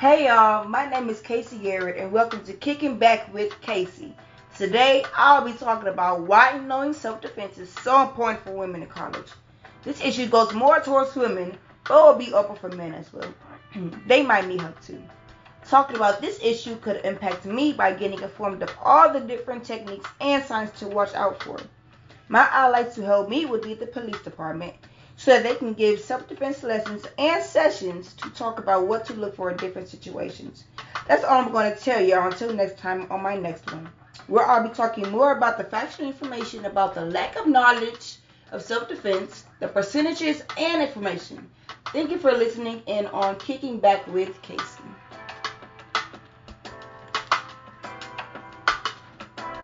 Hey y'all, my name is Kasee Garrett and welcome to Kicking Back with Kasee. Today I'll be talking about why knowing self-defense is so important for women in college. This issue goes more towards women, but will be open for men as well. they might need help too. Talking about this issue could impact me by getting informed of all the different techniques and signs to watch out for. My allies to help me would be the police department so that they can give self-defense lessons and sessions to talk about what to look for in different situations. That's all I'm going to tell you until next time on my next one, where I'll be talking more about the factual information about the lack of knowledge of self-defense, the percentages, and information. Thank you for listening in on Kicking Back with Kasee.